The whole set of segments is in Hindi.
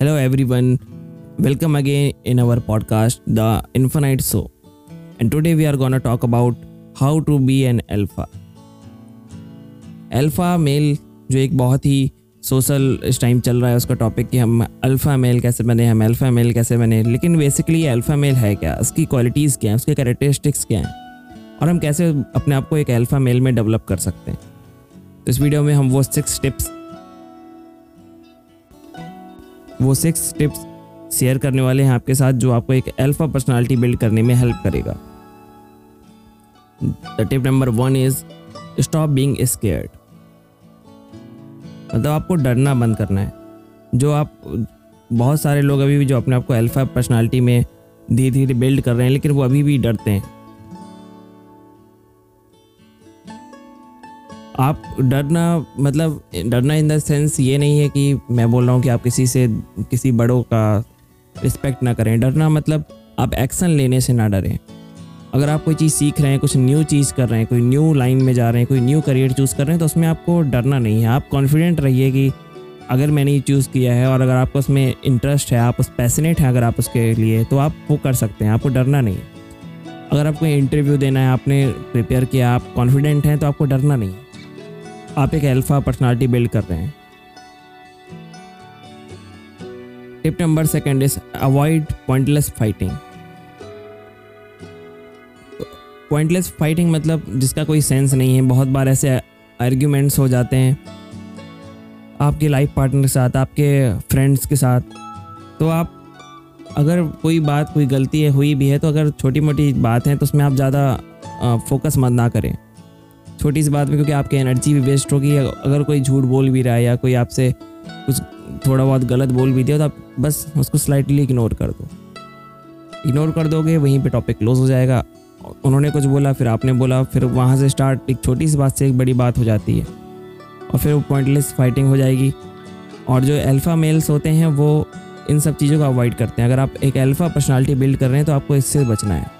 Hello, everyone. Welcome again in our podcast, The Infinite Show. And today we are gonna talk about how to be an alpha. Alpha male जो एक बहुत ही सोशल इस टाइम चल रहा है उसका टॉपिक कि हम अल्फ़ा मेल कैसे बने हम अल्फ़ा मेल कैसे बने लेकिन बेसिकली अल्फ़ा मेल है क्या उसकी क्वालिटीज़ क्या हैं उसके कैरेक्टरिस्टिक्स क्या हैं और हम कैसे अपने आप को एक अल्फ़ा मेल में डेवलप कर सकते हैं तो इस वीडियो में हम वो सिक्स टिप्स वो सिक्स टिप्स शेयर करने वाले हैं आपके साथ जो आपको एक अल्फ़ा पर्सनालिटी बिल्ड करने में हेल्प करेगा। The tip number one is stop being scared मतलब आपको डरना बंद करना है। जो आप, बहुत सारे लोग अभी भी जो अपने आप को अल्फ़ा पर्सनालिटी में धीरे धीरे बिल्ड कर रहे हैं, लेकिन वो अभी भी डरते हैं। आप डरना मतलब डरना इन द सेंस ये नहीं है कि मैं बोल रहा हूँ कि आप किसी से, किसी बड़ों का रिस्पेक्ट ना करें। डरना मतलब आप एक्शन लेने से ना डरें। अगर आप कोई चीज़ सीख रहे हैं, कुछ न्यू चीज़ कर रहे हैं, कोई न्यू लाइन में जा रहे हैं, कोई न्यू करियर चूज़ कर रहे हैं तो उसमें आपको डरना नहीं है। आप कॉन्फिडेंट रहिए कि अगर मैंने ये चूज़ किया है और अगर आपको उसमें इंटरेस्ट है, आप उस पैसनेट हैं अगर आप उसके लिए तो आप वो कर सकते हैं। आपको डरना नहीं अगर आपको इंटरव्यू देना है, आपने प्रिपेयर किया, आप कॉन्फिडेंट हैं तो आपको डरना नहीं आप एक अल्फ़ा पर्सनालिटी बिल्ड कर रहे हैं। Tip number second is avoid pointless fighting pointless fighting मतलब जिसका कोई सेंस नहीं है, बहुत बार ऐसे आर्ग्यूमेंट्स हो जाते हैं आपके लाइफ पार्टनर के साथ, आपके फ्रेंड्स के साथ। तो आप, अगर कोई बात, कोई गलती है, हुई भी है तो अगर छोटी मोटी बात है तो उसमें आप ज़्यादा फोकस मत ना करें। छोटी सी बात में क्योंकि आपकी एनर्जी भी वेस्ट होगी। अगर कोई झूठ बोल भी रहा है या कोई आपसे कुछ थोड़ा बहुत गलत बोल भी दिया तो आप बस उसको स्लाइटली इग्नोर कर दो। इग्नोर कर दोगे, वहीं पे टॉपिक क्लोज हो जाएगा। उन्होंने कुछ बोला, फिर आपने बोला, फिर वहाँ से स्टार्ट एक छोटी सी बात से एक बड़ी बात हो जाती है। और फिर वो पॉइंटलेस फाइटिंग हो जाएगी। और जो अल्फ़ा मेल्स होते हैं, वो इन सब चीज़ों को अवॉइड करते हैं। अगर आप एक अल्फ़ा पर्सनालिटी बिल्ड कर रहे हैं तो आपको इससे बचना है।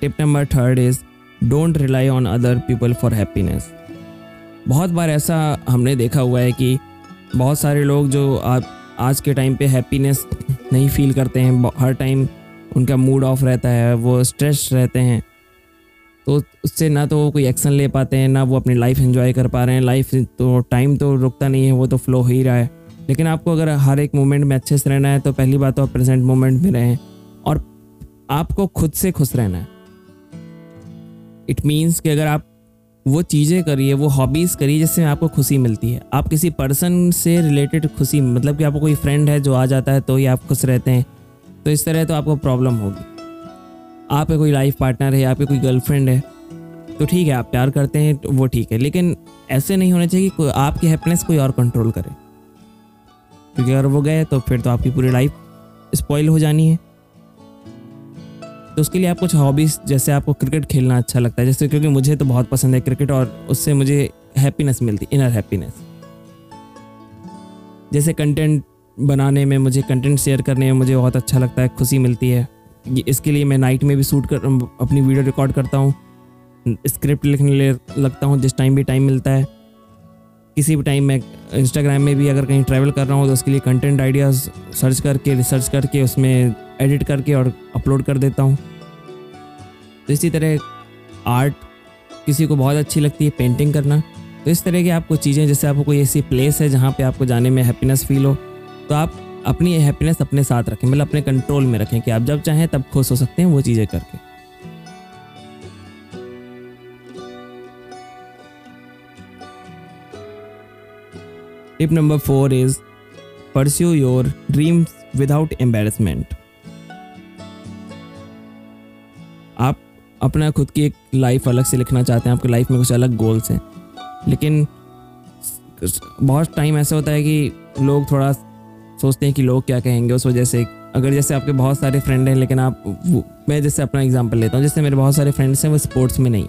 Tip number third is don't rely on other people for happiness बहुत बार ऐसा हमने देखा हुआ है कि बहुत सारे लोग जो आप, आज के टाइम पे हैप्पीनेस नहीं फील करते हैं हर टाइम उनका मूड ऑफ़ रहता है, वो स्ट्रेस रहते हैं। तो उससे ना तो वो कोई एक्शन ले पाते हैं, ना वो अपनी लाइफ एंजॉय कर पा रहे हैं। लाइफ तो टाइम तो रुकता नहीं है, वो तो फ्लो हो ही रहा है। लेकिन आपको अगर हर एक मोमेंट में अच्छे से रहना है तो पहली बात तो आप प्रेजेंट मोमेंट में रहें और आपको खुद से खुश रहना है। इट मीन्स कि अगर आप वो चीज़ें करिए, वो हॉबीज़ करिए, जिससे आपको खुशी मिलती है। आप किसी पर्सन से रिलेटेड खुशी मतलब कि आपको कोई फ्रेंड है जो आ जाता है तो ही आप खुश रहते हैं। तो इस तरह तो आपको प्रॉब्लम होगी। आपके कोई लाइफ पार्टनर है आपके कोई गर्लफ्रेंड है तो ठीक है, आप प्यार करते हैं तो वो ठीक है। लेकिन ऐसे नहीं होना चाहिए कि आपकी हैप्पीनेस कोई और कंट्रोल करे। क्योंकि अगर वो गए तो फिर तो आपकी पूरी लाइफ स्पॉइल हो जानी है। तो उसके लिए आप कुछ हॉबीज़ जैसे आपको क्रिकेट खेलना अच्छा लगता है, जैसे क्योंकि मुझे तो बहुत पसंद है क्रिकेट और उससे मुझे हैप्पीनेस मिलती इनर हैप्पीनेस जैसे कंटेंट बनाने में, मुझे कंटेंट शेयर करने में मुझे बहुत अच्छा लगता है, खुशी मिलती है। इसके लिए मैं नाइट में भी शूट कर, अपनी वीडियो रिकॉर्ड करता हूँ स्क्रिप्ट लिखने ले, लगता हूँ, जिस टाइम भी टाइम मिलता है। किसी भी टाइम मैं इंस्टाग्राम में भी अगर कहीं ट्रैवल कर रहा हूँ तो उसके लिए कंटेंट आइडियाज़ सर्च करके रिसर्च करके उसमें एडिट करके और अपलोड कर देता हूँ। तो इसी तरह आर्ट किसी को बहुत अच्छी लगती है पेंटिंग करना। तो इस तरह की आपको चीज़ें, जैसे आपको कोई ऐसी प्लेस है जहाँ पे आपको जाने में हैप्पीनेस फील हो तो आप अपनी हैप्पीनेस अपने साथ रखें मतलब अपने कंट्रोल में रखें कि आप जब चाहें तब खुश हो सकते हैं वो चीज़ें करके। Tip number four is pursue your dreams without embarrassment आप अपना खुद की एक लाइफ अलग से लिखना चाहते हैं, आपकी लाइफ में कुछ अलग गोल्स हैं। लेकिन बहुत टाइम ऐसा होता है कि लोग थोड़ा सोचते हैं कि लोग क्या कहेंगे उस वजह से। अगर जैसे आपके बहुत सारे फ्रेंड हैं, लेकिन आप मैं जैसे अपना एग्जांपल लेता हूँ, जैसे मेरे बहुत सारे फ्रेंड्स हैं, वो स्पोर्ट्स में नहीं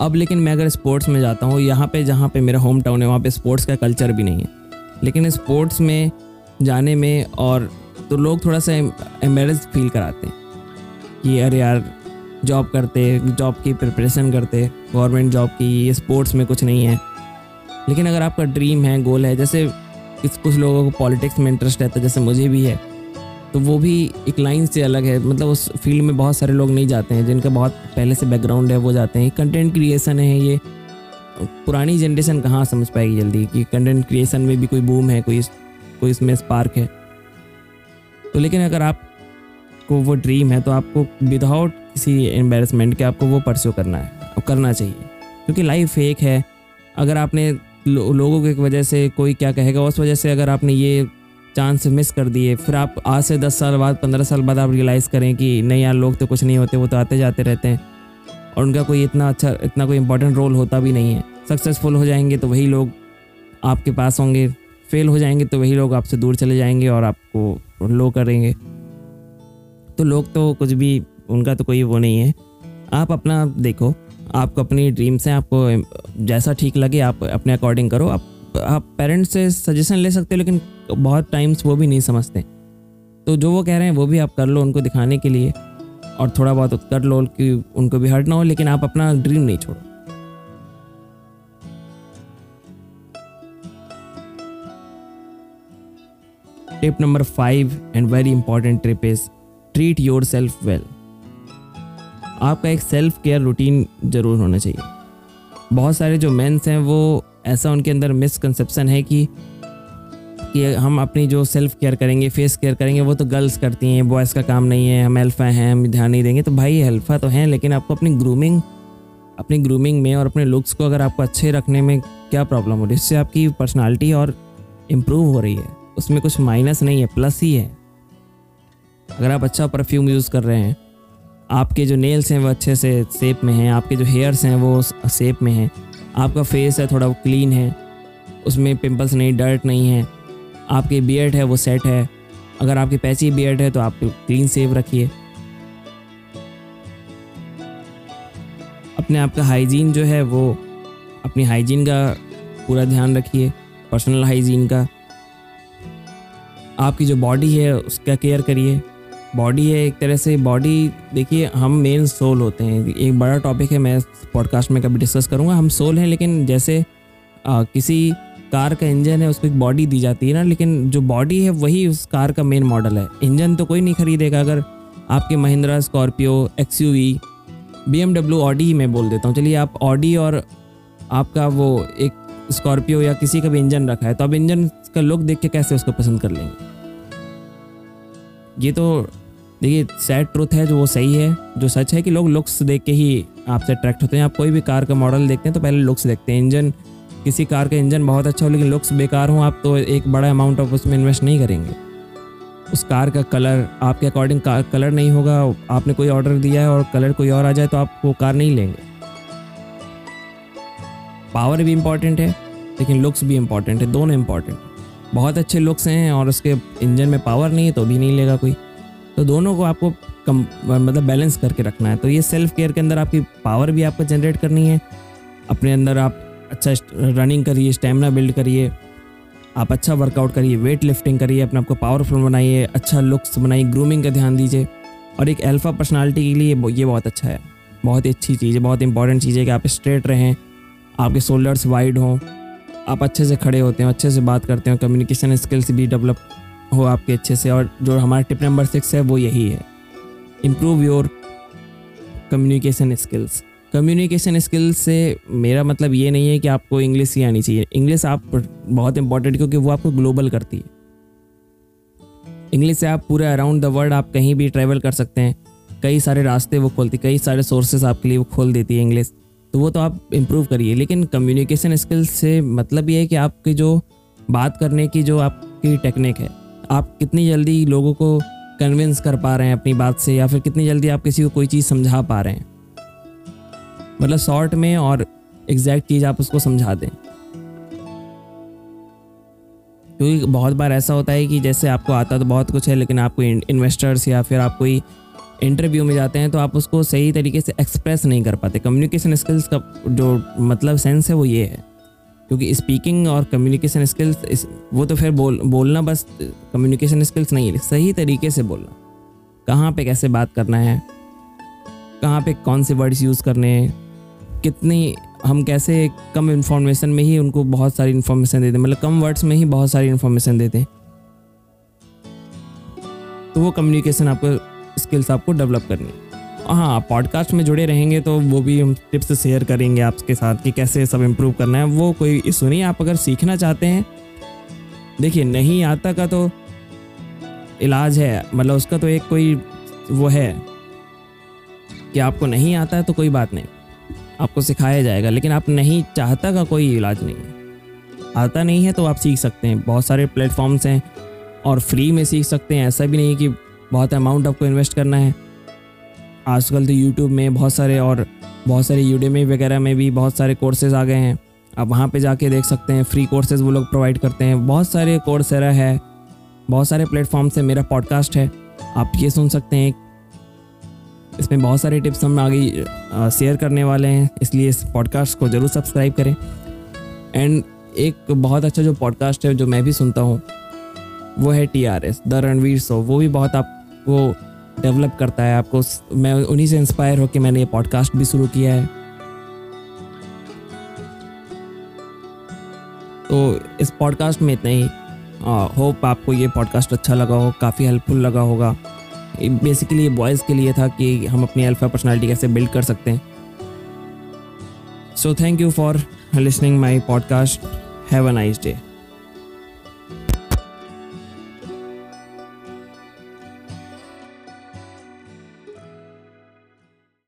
अब लेकिन मैं अगर स्पोर्ट्स में जाता हूँ, यहाँ पे जहाँ पे मेरा होम टाउन है, वहाँ पे स्पोर्ट्स का कल्चर भी नहीं है। लेकिन स्पोर्ट्स में जाने में और तो लोग थोड़ा सा एम्बेरस फील कराते हैं। कि अरे यार जॉब करते जॉब की प्रिपरेशन करते गवर्नमेंट जॉब की, ये स्पोर्ट्स में कुछ नहीं है। लेकिन अगर आपका ड्रीम है गोल है, जैसे किस कुछ लोगों को पॉलिटिक्स में इंटरेस्ट रहता है, जैसे मुझे भी है तो वो भी एक लाइन से अलग है। मतलब उस फ़ील्ड में बहुत सारे लोग नहीं जाते हैं, जिनका बहुत पहले से बैकग्राउंड है, वो जाते हैं। कंटेंट क्रिएशन है ये। पुरानी जनरेशन कहाँ समझ पाएगी जल्दी कि कंटेंट क्रिएशन में भी कोई बूम है, कोई कोई इसमें स्पार्क है। तो लेकिन अगर आपको वो ड्रीम है तो आपको विदाउट किसी एम्बेरसमेंट के आपको वो परस्यू करना है और करना चाहिए। क्योंकि लाइफ फेक है। अगर आपने लो, लोगों की वजह से कोई क्या कहेगा उस वजह से अगर आपने ये चांस मिस कर दिए फिर आप आज से दस साल बाद पंद्रह साल बाद आप रियलाइज़ करें कि नहीं यार लोग तो कुछ नहीं होते वो तो आते जाते रहते हैं। और उनका कोई इतना अच्छा इतना कोई इंपॉर्टेंट रोल होता भी नहीं है। सक्सेसफुल हो जाएँगे तो वही लोग आपके पास होंगे। फेल हो जाएँगे तो वही लोग आपसे दूर चले जाएँगे और आपको लो करेंगे। तो लोग तो कुछ भी, उनका तो कोई वो नहीं है। आप अपना देखो आपको अपनी ड्रीम्स हैं आपको, जैसा ठीक लगे, आप अपने अकॉर्डिंग करो। आप आप पेरेंट्स से सजेशन ले सकते हो, लेकिन बहुत टाइम्स वो भी नहीं समझते। तो जो वो कह रहे हैं, वो भी आप कर लो उनको दिखाने के लिए, और थोड़ा बहुत कर लो कि उनको भी हर्ट ना हो, लेकिन आप अपना ड्रीम नहीं छोड़ो। Tip number five and very important trip is treat yourself well आपका एक सेल्फ केयर रूटीन ज़रूर होना चाहिए। बहुत सारे जो मेंस हैं, वो ऐसा उनके अंदर मिसकंसेप्शन है कि कि हम अपनी जो सेल्फ केयर करेंगे फेस केयर करेंगे, वो तो गर्ल्स करती हैं बॉयज़ का काम नहीं है, हम एल्फ़ा हैं, हम ध्यान नहीं देंगे तो भाई एल्फ़ा तो हैं, लेकिन आपको अपनी ग्रूमिंग अपनी ग्रूमिंग में और अपने लुक्स को अगर आपको अच्छे रखने में क्या प्रॉब्लम हो रही है? इससे आपकी पर्सनालिटी और इम्प्रूव हो रही है। उसमें कुछ माइनस नहीं है प्लस ही है। अगर आप अच्छा परफ्यूम यूज़ कर रहे हैं, आपके जो नेल्स हैं वो अच्छे से सेप में हैं, आपके जो हेयर्स हैं वो सेप में हैं, आपका फेस है थोड़ा क्लीन है, उसमें पिंपल्स नहीं डर्ट नहीं है, आपकी बियर्ड है वो सेट है, अगर आपकी पैची बियर्ड है तो आप क्लीन सेव रखिए। अपने आपका हाइजीन जो है वो, अपनी हाइजीन का पूरा ध्यान रखिए पर्सनल हाइजीन का। आपकी जो बॉडी है उसका केयर करिए। बॉडी है एक तरह से बॉडी देखिए हम मेन सोल होते हैं। एक बड़ा टॉपिक है मैं पॉडकास्ट में कभी डिस्कस करूँगा। हम सोल हैं लेकिन जैसे आ, किसी कार का इंजन है उसको एक बॉडी दी जाती है ना लेकिन जो बॉडी है वही उस कार का मेन मॉडल है। इंजन तो कोई नहीं खरीदेगा अगर आपके Mahindra Scorpio X U V B M W Audi मैं बोल देता हूँ। चलिए आप ऑडी और आपका वो एक स्कॉर्पियो या किसी का भी इंजन रखा है तो आप इंजन का लुक देख के कैसे उसको पसंद कर लेंगे? ये तो देखिए सैड ट्रूथ है जो वो सही है, जो सच है कि लोग लुक्स देख के ही आपसे अट्रैक्ट होते हैं। आप कोई भी कार का मॉडल देखते हैं तो पहले लुक्स देखते हैं। इंजन किसी कार का इंजन बहुत अच्छा हो, लेकिन लुक्स बेकार हो, आप तो एक बड़ा अमाउंट ऑफ़ उसमें इन्वेस्ट नहीं करेंगे। उस कार का कलर आपके अकॉर्डिंग कार कलर नहीं होगा, आपने कोई ऑर्डर दिया है और कलर कोई और आ जाए तो आप वो कार नहीं लेंगे। पावर भी इंपॉर्टेंट है, लेकिन लुक्स भी इंपॉर्टेंट है, दोनों इंपॉर्टेंट बहुत अच्छे लुक्स हैं और उसके इंजन में पावर नहीं है तो भी नहीं लेगा कोई। तो दोनों को आपको कम मतलब बैलेंस करके रखना है। तो ये सेल्फ केयर के अंदर आपकी पावर भी आपको जनरेट करनी है। अपने अंदर आप अच्छा रनिंग करिए स्टेमिना बिल्ड करिए, आप अच्छा वर्कआउट करिए वेट लिफ्टिंग करिए, अपने आपको पावरफुल बनाइए अच्छा लुक्स बनाइए ग्रूमिंग का ध्यान दीजिए। और एक अल्फ़ा पर्सनालिटी के लिए ये बहुत अच्छा है। बहुत ही अच्छी चीज़ है, बहुत इंपॉर्टेंट चीज़ है कि आप स्ट्रेट रहें, आपके शोल्डर्स वाइड हों, आप अच्छे से खड़े होते हैं, अच्छे से बात करते हैं कम्युनिकेशन स्किल्स भी डेवलप हो आपके अच्छे से, और जो हमारा टिप नंबर सिक्स है, वो यही है। Improve your communication skills communication skills से मेरा मतलब ये नहीं है कि आपको इंग्लिश ही आनी चाहिए। इंग्लिश आप बहुत इंपॉर्टेंट क्योंकि वो आपको ग्लोबल करती है। इंग्लिश से आप पूरे अराउंड द वर्ल्ड आप कहीं भी ट्रैवल कर सकते हैं। कई सारे रास्ते वो खोलती, कई सारे सोर्सेज आपके लिए वो खोल देती है इंग्लिश तो वो तो आप इम्प्रूव करिए, लेकिन कम्युनिकेशन स्किल्स से मतलब ये है कि आपकी जो बात करने की जो आपकी टेक्निक है आप कितनी जल्दी लोगों को कन्विंस कर पा रहे हैं अपनी बात से, या फिर कितनी जल्दी आप किसी को कोई चीज़ समझा पा रहे हैं? मतलब शॉर्ट में और एग्जैक्ट चीज़ आप उसको समझा दें। क्योंकि बहुत बार ऐसा होता है कि जैसे आपको आता तो बहुत कुछ है, लेकिन आपको इन्वेस्टर्स या फिर आप कोई इंटरव्यू में जाते हैं तो आप उसको सही तरीके से एक्सप्रेस नहीं कर पाते। कम्युनिकेशन स्किल्स का जो मतलब सेंस है वो ये है। क्योंकि स्पीकिंग और कम्युनिकेशन स्किल्स वो तो फिर बोल, बोलना बस कम्युनिकेशन स्किल्स नहीं है, सही तरीके से बोलना। कहाँ पे कैसे बात करना है? कहाँ पे कौन से वर्ड्स यूज़ करने हैं? कितनी, हम कैसे कम इन्फॉर्मेशन में ही उनको बहुत सारी इन्फॉर्मेशन देते मतलब कम वर्ड्स में ही बहुत सारी इन्फॉर्मेशन देते हैं। तो वो कम्युनिकेशन आपको स्किल्स आपको डेवलप करनी हाँ। पॉडकास्ट में जुड़े रहेंगे तो वो भी हम टिप्स शेयर करेंगे आपके साथ कि कैसे सब इम्प्रूव करना है। वो कोई इशू नहीं, आप अगर सीखना चाहते हैं, देखिए, नहीं आता का तो इलाज है मतलब उसका तो एक कोई वो है कि आपको नहीं आता है तो कोई बात नहीं, आपको सिखाया जाएगा, लेकिन आप नहीं चाहता का कोई इलाज नहीं है। आता नहीं है तो आप सीख सकते हैं, बहुत सारे प्लेटफॉर्म्स हैं और फ्री में सीख सकते हैं, ऐसा भी नहीं कि बहुत अमाउंट आपको इन्वेस्ट करना है। आजकल तो यूट्यूब में बहुत सारे और बहुत सारे यूडेमी वगैरह में भी बहुत सारे कोर्सेज आ गए हैं। आप वहाँ पे जाके देख सकते हैं फ्री कोर्सेज वो लोग प्रोवाइड करते हैं। बहुत सारे कोर्स है, बहुत सारे प्लेटफॉर्म से मेरा पॉडकास्ट है। आप ये सुन सकते हैं। इसमें बहुत सारे टिप्स हम आगे शेयर करने वाले हैं, इसलिए इस पॉडकास्ट को ज़रूर सब्सक्राइब करें। एंड एक बहुत अच्छा जो पॉडकास्ट है, जो मैं भी सुनता हूँ, वो है T R S the Ranveer show. वो भी बहुत आपको डेवलप करता है आपको। मैं उन्हीं से इंस्पायर होकर मैंने ये पॉडकास्ट भी शुरू किया है। तो इस पॉडकास्ट में इतना ही। होप आपको ये पॉडकास्ट अच्छा लगा हो, काफ़ी हेल्पफुल लगा होगा। बेसिकली ये बॉयज़ के लिए था कि हम अपनी अल्फ़ा पर्सनालिटी कैसे बिल्ड कर सकते हैं। So thank you for listening my podcast have a nice day